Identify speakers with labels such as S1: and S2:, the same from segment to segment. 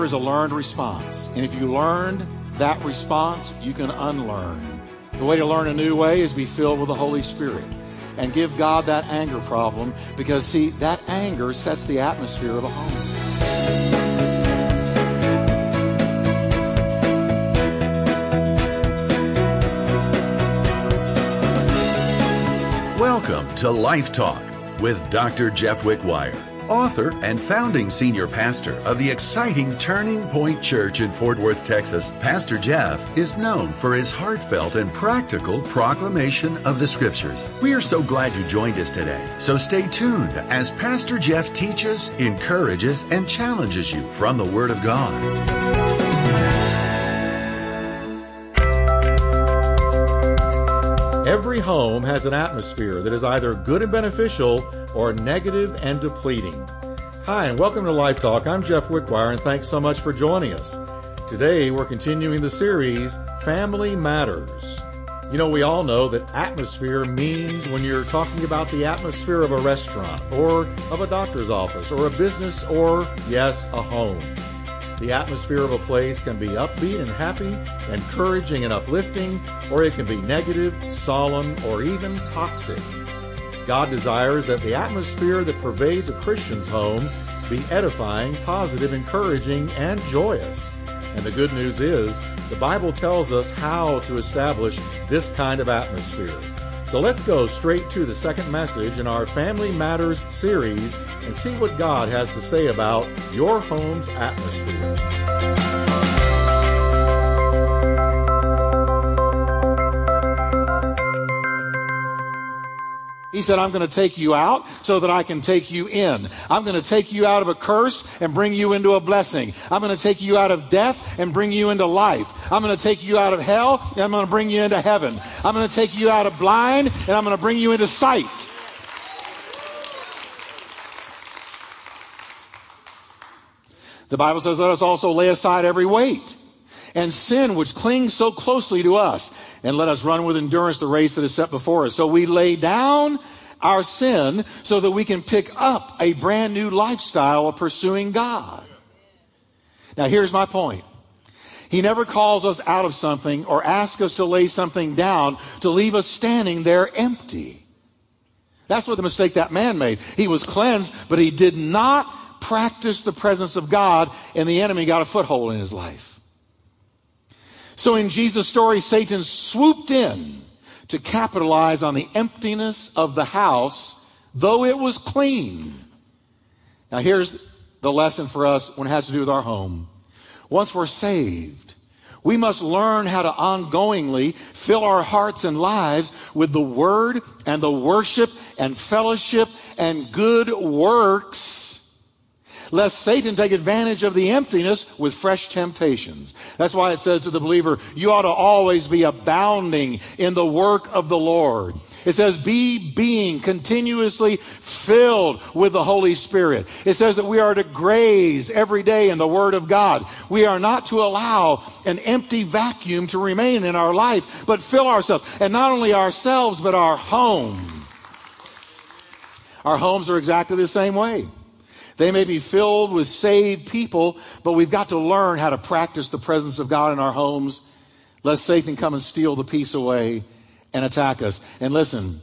S1: anger is a learned response. And if you learned that response, you can unlearn. The way to learn a new way is be filled with the Holy Spirit and give God that anger problem because, see, that anger sets the atmosphere of a home.
S2: Welcome to Life Talk with Dr. Jeff Wickwire author and founding senior pastor of the exciting Turning Point Church in Fort Worth, Texas, Pastor Jeff is known for his heartfelt and practical proclamation of the Scriptures. We are so glad you joined us today. So stay tuned as Pastor Jeff teaches, encourages, and challenges you from the Word of God.
S1: Every home has an atmosphere that is either good and beneficial or negative and depleting. Hi, and welcome to Life Talk. I'm Jeff Wickwire, and thanks so much for joining us. Today, we're continuing the series Family Matters. You know, we all know that atmosphere means when you're talking about the atmosphere of a restaurant or of a doctor's office or a business or, yes, a home. The atmosphere of a place can be upbeat and happy, encouraging and uplifting, or it can be negative, solemn, or even toxic. God desires that the atmosphere that pervades a Christian's home be edifying, positive, encouraging, and joyous. And the good news is, the Bible tells us how to establish this kind of atmosphere. So let's go straight to the second message in our Family Matters series and see what God has to say about your home's atmosphere. He said, I'm going to take you out so that I can take you in. I'm going to take you out of a curse and bring you into a blessing. I'm going to take you out of death and bring you into life. I'm going to take you out of hell and I'm going to bring you into heaven. I'm going to take you out of blind and I'm going to bring you into sight. The Bible says, let us also lay aside every weight and sin which clings so closely to us, and let us run with endurance the race that is set before us. So we lay down our sin so that we can pick up a brand new lifestyle of pursuing God. Now here's my point. He never calls us out of something or asks us to lay something down to leave us standing there empty. That's what the mistake that man made. He was cleansed, but he did not practice the presence of God, and the enemy got a foothold in his life. So in Jesus' story, Satan swooped in to capitalize on the emptiness of the house, though it was clean. Now here's the lesson for us when it has to do with our home. Once we're saved, we must learn how to ongoingly fill our hearts and lives with the word and the worship and fellowship and good works lest Satan take advantage of the emptiness with fresh temptations. That's why it says to the believer, you ought to always be abounding in the work of the Lord. It says, be being continuously filled with the Holy Spirit. It says that we are to graze every day in the Word of God. We are not to allow an empty vacuum to remain in our life, but fill ourselves. And not only ourselves, but our home. Our homes are exactly the same way. They may be filled with saved people, but we've got to learn how to practice the presence of God in our homes, lest Satan come and steal the peace away and attack us. And listen,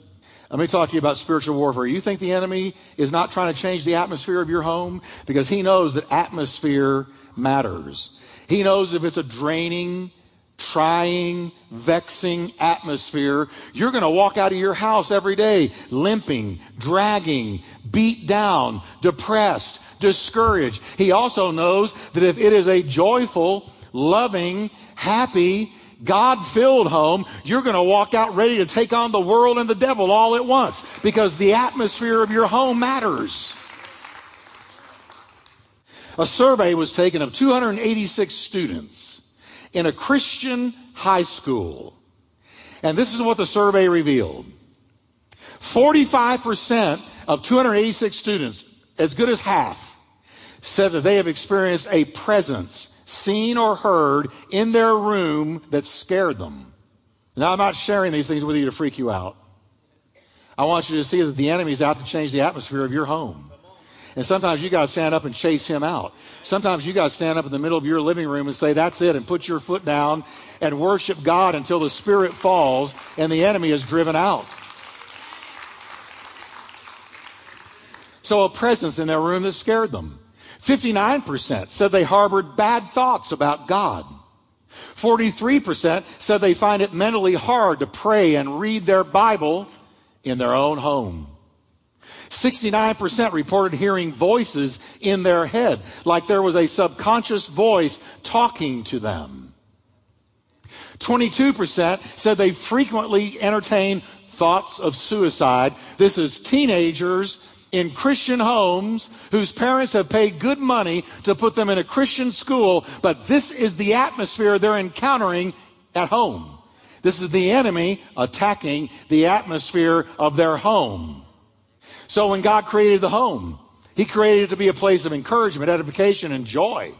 S1: let me talk to you about spiritual warfare. You think the enemy is not trying to change the atmosphere of your home? Because he knows that atmosphere matters. He knows if it's a draining, trying, vexing atmosphere, you're going to walk out of your house every day limping, dragging, beat down, depressed, discouraged. He also knows that if it is a joyful, loving, happy, God filled home, you're going to walk out ready to take on the world and the devil all at once because the atmosphere of your home matters. A survey was taken of 286 students in a Christian high school. And this is what the survey revealed 45% of 286 students, as good as half, said that they have experienced a presence, seen or heard, in their room that scared them. Now, I'm not sharing these things with you to freak you out. I want you to see that the enemy is out to change the atmosphere of your home. And sometimes you got to stand up and chase him out. Sometimes you got to stand up in the middle of your living room and say, that's it, and put your foot down and worship God until the Spirit falls and the enemy is driven out. So a presence in their room that scared them. 59% said they harbored bad thoughts about God. 43% said they find it mentally hard to pray and read their Bible in their own home. 69% reported hearing voices in their head, like there was a subconscious voice talking to them. 22% said they frequently entertain thoughts of suicide. This is teenagers in Christian homes whose parents have paid good money to put them in a Christian school, but this is the atmosphere they're encountering at home. This is the enemy attacking the atmosphere of their home. So when God created the home, He created it to be a place of encouragement, edification, and joy.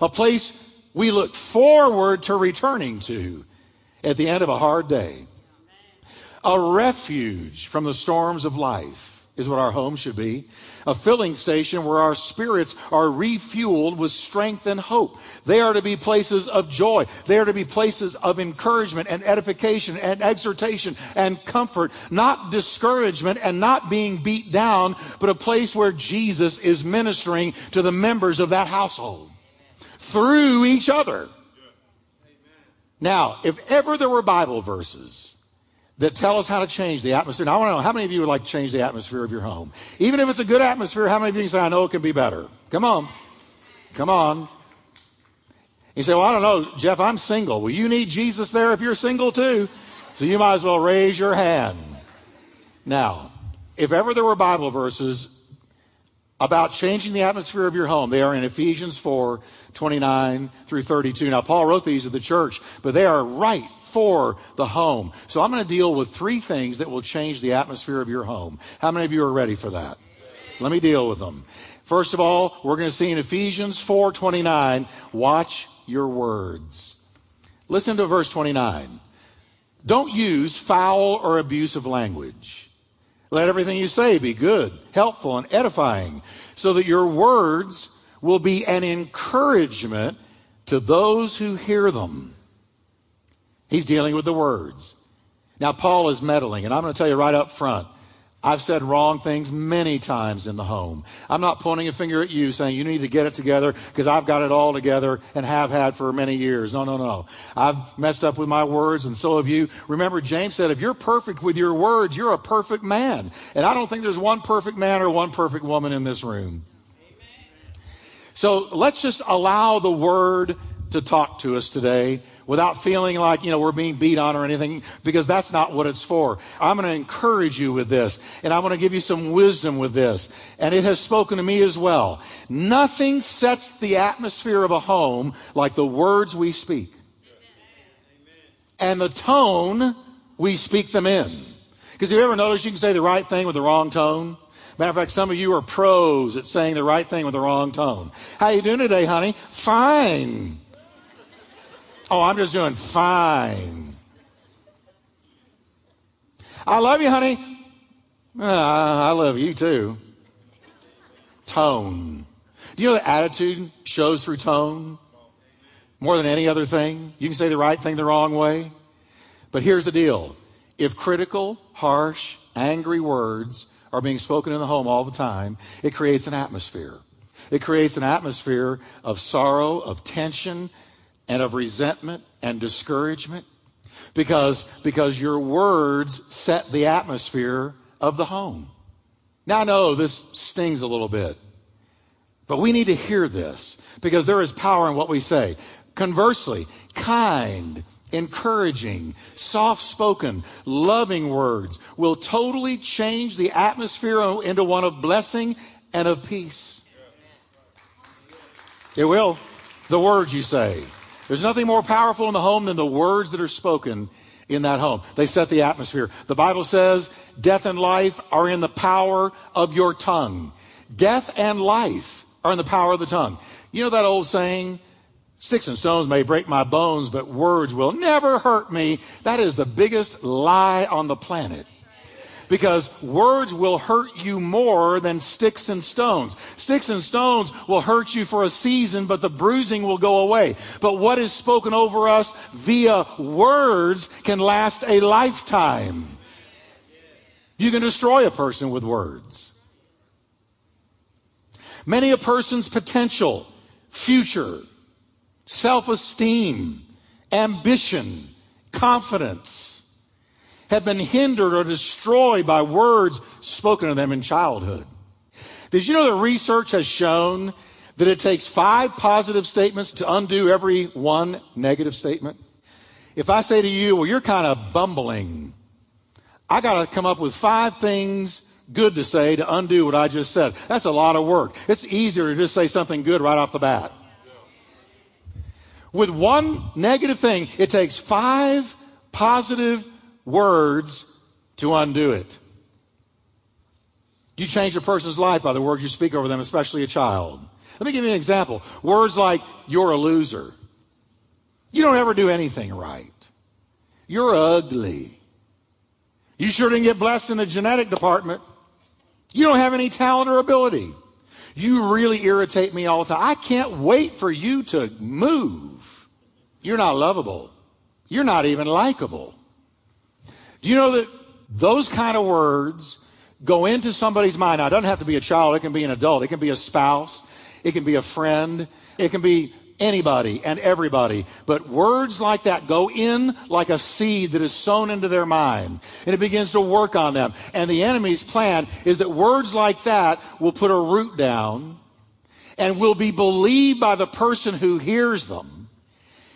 S1: A place we look forward to returning to at the end of a hard day. A refuge from the storms of life is what our home should be. A filling station where our spirits are refueled with strength and hope. They are to be places of joy. They are to be places of encouragement and edification and exhortation and comfort, not discouragement and not being beat down, but a place where Jesus is ministering to the members of that household through each other. Now, if ever there were Bible verses that tell us how to change the atmosphere. Now, I want to know how many of you would like to change the atmosphere of your home? Even if it's a good atmosphere, how many of you say, I know it can be better? Come on. Come on. You say, Well, I don't know, Jeff, I'm single. Well, you need Jesus there if you're single too. So you might as well raise your hand. Now, if ever there were Bible verses about changing the atmosphere of your home, they are in Ephesians 4 29 through 32. Now, Paul wrote these to the church, but they are right for the home. So I'm going to deal with three things that will change the atmosphere of your home. How many of you are ready for that? Let me deal with them. First of all, we're going to see in Ephesians 4:29, watch your words. Listen to verse 29. Don't use foul or abusive language. Let everything you say be good, helpful, and edifying, so that your words will be an encouragement to those who hear them. He's dealing with the words. Now, Paul is meddling, and I'm going to tell you right up front. I've said wrong things many times in the home. I'm not pointing a finger at you saying you need to get it together because I've got it all together and have had for many years. No, no, no. I've messed up with my words and so have you. Remember, James said, if you're perfect with your words, you're a perfect man. And I don't think there's one perfect man or one perfect woman in this room. So let's just allow the word to talk to us today without feeling like, you know, we're being beat on or anything, because that's not what it's for. I'm going to encourage you with this, and I'm going to give you some wisdom with this. And it has spoken to me as well. Nothing sets the atmosphere of a home like the words we speak and the tone we speak them in. Because you ever notice you can say the right thing with the wrong tone? Matter of fact, some of you are pros at saying the right thing with the wrong tone. How you doing today, honey? Fine. Oh, I'm just doing fine. I love you, honey. Uh, I love you too. Tone. Do you know that attitude shows through tone more than any other thing? You can say the right thing the wrong way. But here's the deal if critical, harsh, angry words are being spoken in the home all the time, it creates an atmosphere. It creates an atmosphere of sorrow, of tension, and of resentment and discouragement because, because your words set the atmosphere of the home. Now I know this stings a little bit, but we need to hear this because there is power in what we say. Conversely, kind, encouraging, soft spoken, loving words will totally change the atmosphere into one of blessing and of peace. It will. The words you say. There's nothing more powerful in the home than the words that are spoken in that home. They set the atmosphere. The Bible says death and life are in the power of your tongue. Death and life are in the power of the tongue. You know that old saying, sticks and stones may break my bones, but words will never hurt me. That is the biggest lie on the planet. Because words will hurt you more than sticks and stones. Sticks and stones will hurt you for a season, but the bruising will go away. But what is spoken over us via words can last a lifetime. You can destroy a person with words. Many a person's potential, future, self esteem, ambition, confidence have been hindered or destroyed by words spoken to them in childhood. Did you know that research has shown that it takes five positive statements to undo every one negative statement? If I say to you, well, you're kind of bumbling, I got to come up with five things good to say to undo what I just said. That's a lot of work. It's easier to just say something good right off the bat. With one negative thing, it takes five positive words to undo it. You change a person's life by the words you speak over them, especially a child. Let me give you an example. Words like, you're a loser. You don't ever do anything right. You're ugly. You sure didn't get blessed in the genetic department. You don't have any talent or ability. You really irritate me all the time. I can't wait for you to move. You're not lovable. You're not even likable. Do you know that those kind of words go into somebody's mind? Now, it doesn't have to be a child. It can be an adult. It can be a spouse. It can be a friend. It can be anybody and everybody. But words like that go in like a seed that is sown into their mind. And it begins to work on them. And the enemy's plan is that words like that will put a root down and will be believed by the person who hears them.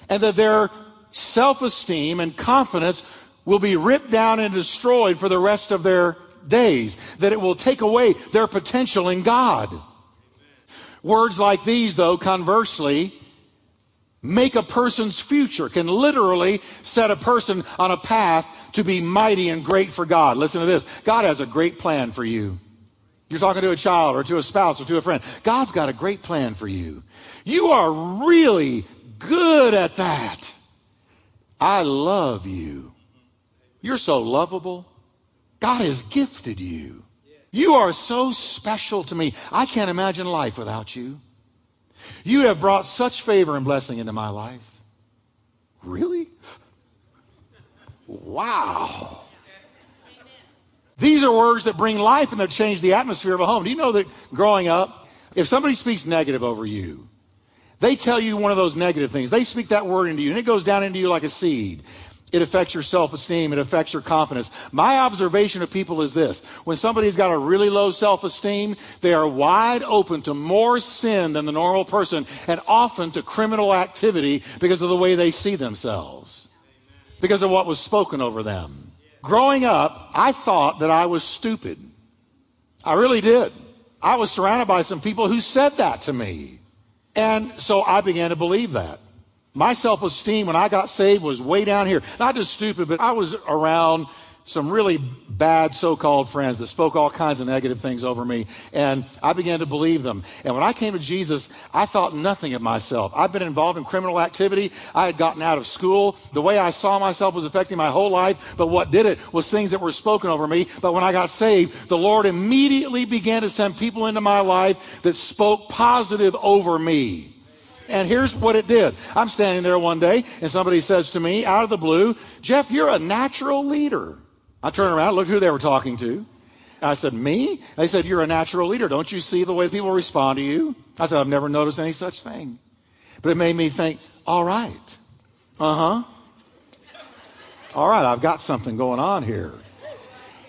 S1: And that their self-esteem and confidence will be ripped down and destroyed for the rest of their days. That it will take away their potential in God. Words like these, though, conversely, make a person's future, can literally set a person on a path to be mighty and great for God. Listen to this. God has a great plan for you. You're talking to a child or to a spouse or to a friend. God's got a great plan for you. You are really good at that. I love you. You're so lovable. God has gifted you. You are so special to me. I can't imagine life without you. You have brought such favor and blessing into my life. Really? Wow. These are words that bring life and that change the atmosphere of a home. Do you know that growing up, if somebody speaks negative over you, they tell you one of those negative things. They speak that word into you and it goes down into you like a seed. It affects your self-esteem. It affects your confidence. My observation of people is this. When somebody's got a really low self-esteem, they are wide open to more sin than the normal person and often to criminal activity because of the way they see themselves. Because of what was spoken over them. Growing up, I thought that I was stupid. I really did. I was surrounded by some people who said that to me. And so I began to believe that. My self esteem when I got saved was way down here. Not just stupid, but I was around some really bad so-called friends that spoke all kinds of negative things over me and I began to believe them. And when I came to Jesus, I thought nothing of myself. I've been involved in criminal activity. I had gotten out of school. The way I saw myself was affecting my whole life, but what did it was things that were spoken over me. But when I got saved, the Lord immediately began to send people into my life that spoke positive over me. And here's what it did. I'm standing there one day and somebody says to me out of the blue, Jeff, you're a natural leader. I turn around, look who they were talking to. I said, me? They said, you're a natural leader. Don't you see the way people respond to you? I said, I've never noticed any such thing. But it made me think, all right. Uh huh. All right, I've got something going on here.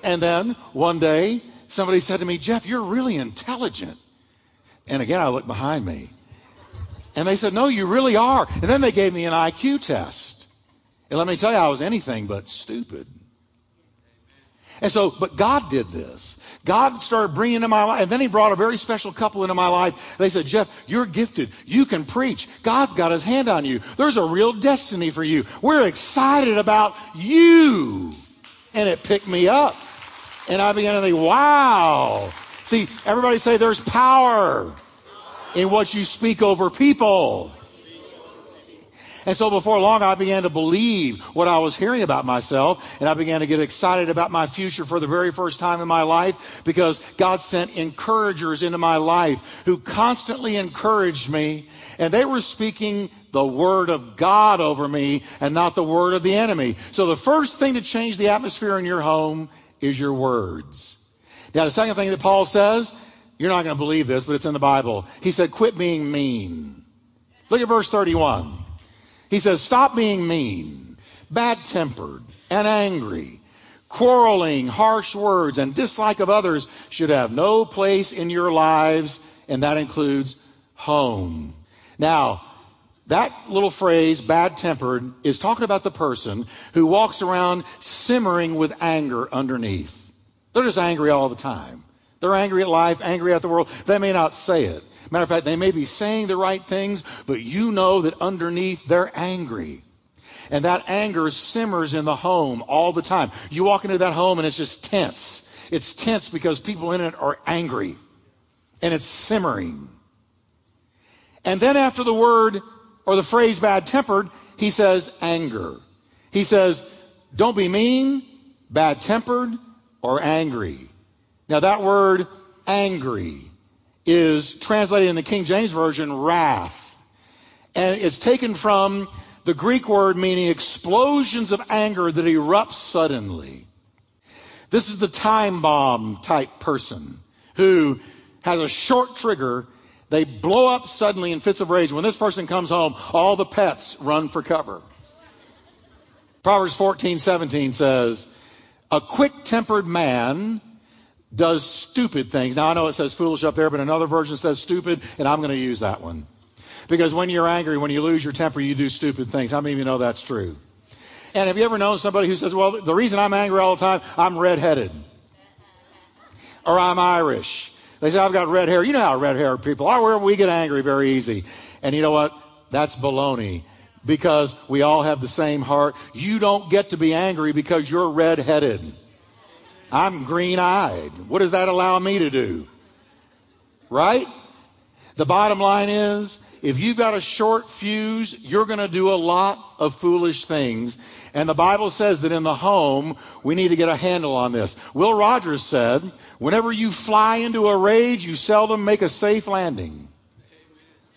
S1: And then one day, somebody said to me, Jeff, you're really intelligent. And again, I looked behind me. And they said, No, you really are. And then they gave me an IQ test. And let me tell you, I was anything but stupid. And so, but God did this. God started bringing into my life, and then He brought a very special couple into my life. They said, Jeff, you're gifted. You can preach. God's got His hand on you. There's a real destiny for you. We're excited about you. And it picked me up. And I began to think, wow. See, everybody say there's power in what you speak over people. And so before long, I began to believe what I was hearing about myself, and I began to get excited about my future for the very first time in my life because God sent encouragers into my life who constantly encouraged me, and they were speaking the word of God over me and not the word of the enemy. So the first thing to change the atmosphere in your home is your words. Now, the second thing that Paul says, you're not going to believe this, but it's in the Bible. He said, quit being mean. Look at verse 31. He says, Stop being mean, bad tempered, and angry. Quarreling, harsh words, and dislike of others should have no place in your lives, and that includes home. Now, that little phrase, bad tempered, is talking about the person who walks around simmering with anger underneath. They're just angry all the time. They're angry at life, angry at the world. They may not say it. Matter of fact, they may be saying the right things, but you know that underneath they're angry. And that anger simmers in the home all the time. You walk into that home and it's just tense. It's tense because people in it are angry and it's simmering. And then after the word or the phrase bad tempered, he says anger. He says, don't be mean, bad tempered, or angry. Now that word angry is translated in the King James Version wrath. And it's taken from the Greek word meaning explosions of anger that erupt suddenly. This is the time bomb type person who has a short trigger. They blow up suddenly in fits of rage. When this person comes home, all the pets run for cover. Proverbs 14, 17 says, A quick tempered man does stupid things. Now I know it says foolish up there, but another version says stupid, and I'm going to use that one. Because when you're angry, when you lose your temper, you do stupid things. How many of you know that's true? And have you ever known somebody who says, well, the reason I'm angry all the time, I'm redheaded. Or I'm Irish. They say, I've got red hair. You know how red haired people are. Where we get angry very easy. And you know what? That's baloney. Because we all have the same heart. You don't get to be angry because you're redheaded. I'm green eyed. What does that allow me to do? Right? The bottom line is if you've got a short fuse, you're going to do a lot of foolish things. And the Bible says that in the home, we need to get a handle on this. Will Rogers said, whenever you fly into a rage, you seldom make a safe landing.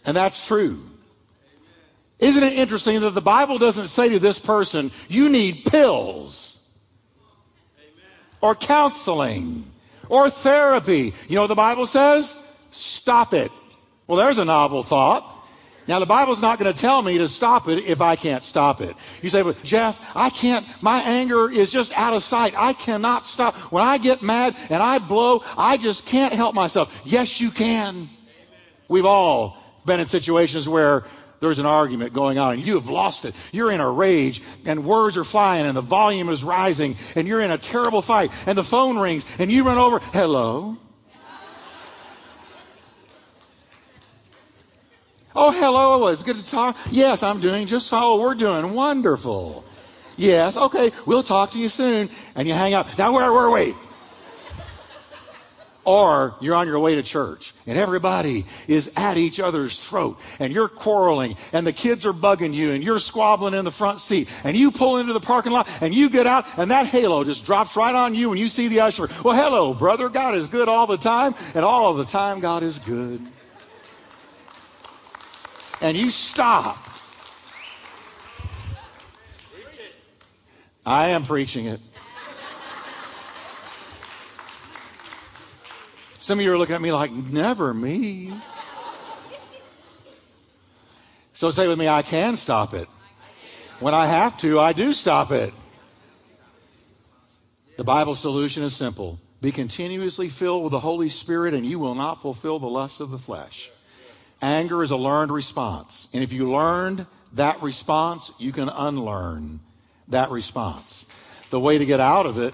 S1: And that's true. Isn't it interesting that the Bible doesn't say to this person, you need pills? Or counseling or therapy. You know what the Bible says? Stop it. Well, there's a novel thought. Now, the Bible's not going to tell me to stop it if I can't stop it. You say, Jeff, I can't, my anger is just out of sight. I cannot stop. When I get mad and I blow, I just can't help myself. Yes, you can. We've all been in situations where there's an argument going on and you have lost it. You're in a rage and words are flying and the volume is rising and you're in a terrible fight and the phone rings and you run over, hello. Oh, hello. Oh, it's good to talk. Yes, I'm doing just fine. Oh, we're doing wonderful. Yes. Okay. We'll talk to you soon. And you hang up. Now, where were we? Or you're on your way to church and everybody is at each other's throat and you're quarreling and the kids are bugging you and you're squabbling in the front seat and you pull into the parking lot and you get out and that halo just drops right on you and you see the usher. Well, hello, brother. God is good all the time and all of the time God is good. And you stop. I am preaching it. Some of you are looking at me like, never me. So say with me, I can stop it. When I have to, I do stop it. The Bible solution is simple be continuously filled with the Holy Spirit, and you will not fulfill the lusts of the flesh. Anger is a learned response. And if you learned that response, you can unlearn that response. The way to get out of it,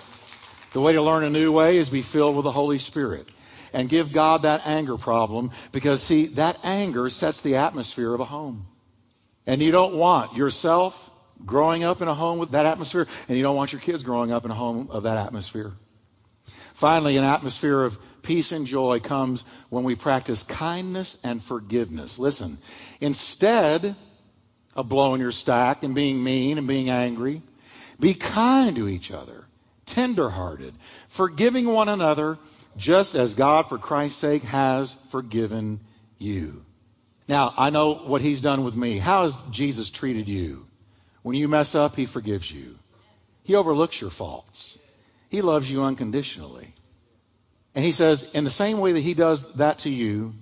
S1: the way to learn a new way is be filled with the Holy Spirit and give God that anger problem because, see, that anger sets the atmosphere of a home. And you don't want yourself growing up in a home with that atmosphere, and you don't want your kids growing up in a home of that atmosphere. Finally, an atmosphere of peace and joy comes when we practice kindness and forgiveness. Listen, instead of blowing your stack and being mean and being angry. Be kind to each other, tenderhearted, forgiving one another, just as God, for Christ's sake, has forgiven you. Now, I know what he's done with me. How has Jesus treated you? When you mess up, he forgives you. He overlooks your faults. He loves you unconditionally. And he says, in the same way that he does that to you,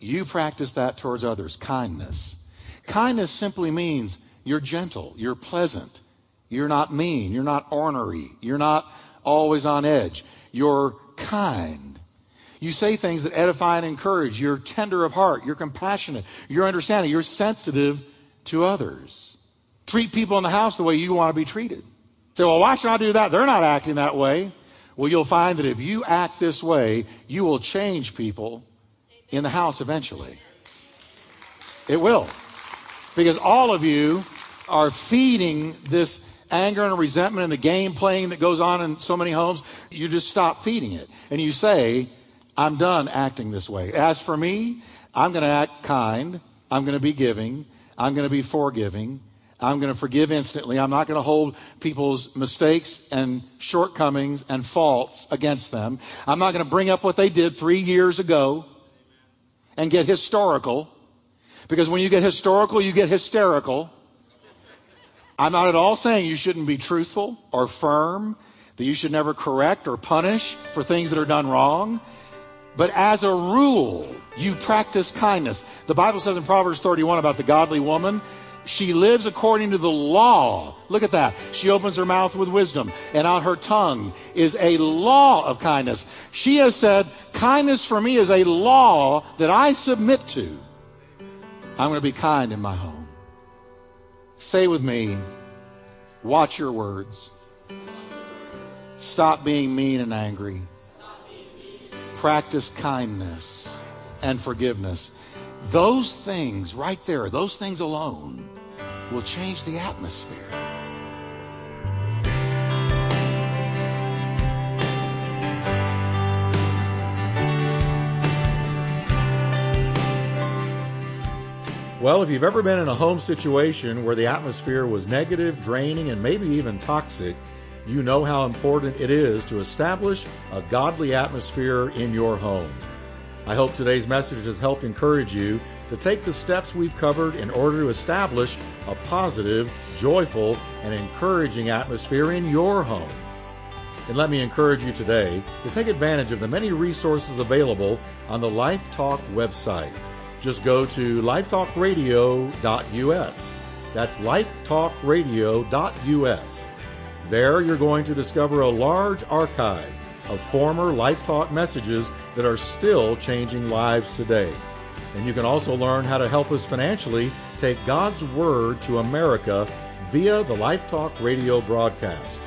S1: you practice that towards others kindness. Kindness simply means you're gentle, you're pleasant, you're not mean, you're not ornery, you're not always on edge, you're kind. You say things that edify and encourage, you're tender of heart, you're compassionate, you're understanding, you're sensitive to others. Treat people in the house the way you want to be treated. Say, well, why should I do that? They're not acting that way. Well, you'll find that if you act this way, you will change people in the house eventually. It will. Because all of you are feeding this anger and resentment and the game playing that goes on in so many homes. You just stop feeding it. And you say, I'm done acting this way. As for me, I'm going to act kind. I'm going to be giving. I'm going to be forgiving. I'm going to forgive instantly. I'm not going to hold people's mistakes and shortcomings and faults against them. I'm not going to bring up what they did three years ago and get historical. Because when you get historical, you get hysterical. I'm not at all saying you shouldn't be truthful or firm, that you should never correct or punish for things that are done wrong. But as a rule, you practice kindness. The Bible says in Proverbs 31 about the godly woman, she lives according to the law. Look at that. She opens her mouth with wisdom, and on her tongue is a law of kindness. She has said, Kindness for me is a law that I submit to. I'm going to be kind in my home. Say with me, watch your words. Stop being mean and angry. Practice kindness and forgiveness. Those things right there, those things alone, will change the atmosphere. Well, if you've ever been in a home situation where the atmosphere was negative, draining, and maybe even toxic, you know how important it is to establish a godly atmosphere in your home. I hope today's message has helped encourage you to take the steps we've covered in order to establish a positive, joyful, and encouraging atmosphere in your home. And let me encourage you today to take advantage of the many resources available on the Life Talk website. Just go to lifetalkradio.us. That's lifetalkradio.us. There you're going to discover a large archive of former Life Talk messages that are still changing lives today. And you can also learn how to help us financially take God's Word to America via the Life Talk radio broadcast.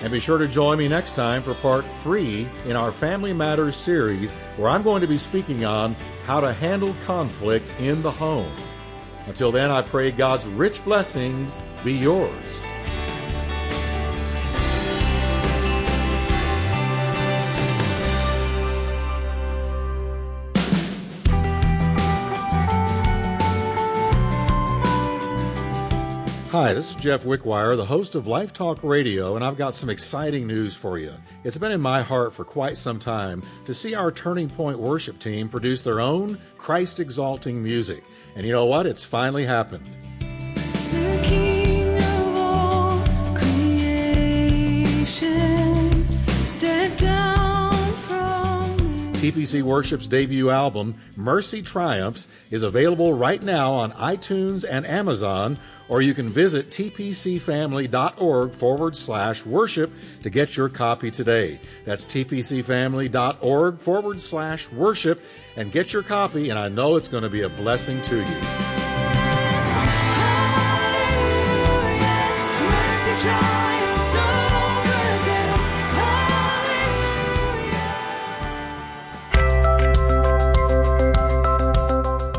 S1: And be sure to join me next time for part three in our Family Matters series, where I'm going to be speaking on how to handle conflict in the home. Until then, I pray God's rich blessings be yours. Hi, this is Jeff Wickwire, the host of Life Talk Radio, and I've got some exciting news for you. It's been in my heart for quite some time to see our Turning Point worship team produce their own Christ exalting music. And you know what? It's finally happened. TPC Worship's debut album, Mercy Triumphs, is available right now on iTunes and Amazon, or you can visit tpcfamily.org forward slash worship to get your copy today. That's tpcfamily.org forward slash worship and get your copy, and I know it's going to be a blessing to you.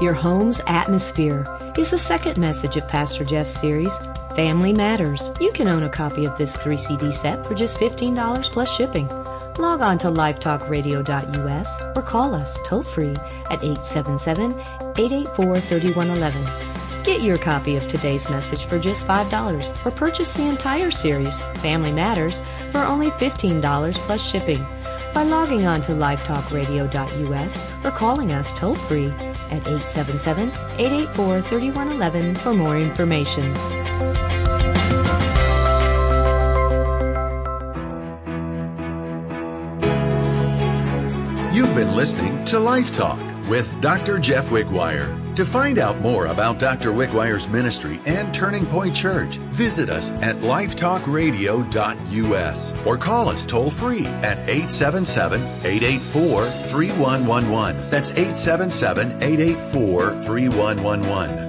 S3: Your home's atmosphere is the second message of Pastor Jeff's series, Family Matters. You can own a copy of this 3 CD set for just $15 plus shipping. Log on to lifetalkradio.us or call us toll free at 877 884 3111. Get your copy of today's message for just $5 or purchase the entire series, Family Matters, for only $15 plus shipping by logging on to lifetalkradio.us or calling us toll free at 877 884 3111 for more information.
S2: You've been listening to Life Talk with Dr. Jeff Wickwire. To find out more about Dr. Wickwire's ministry and Turning Point Church, visit us at lifetalkradio.us or call us toll free at 877 884 3111. That's 877 884 3111.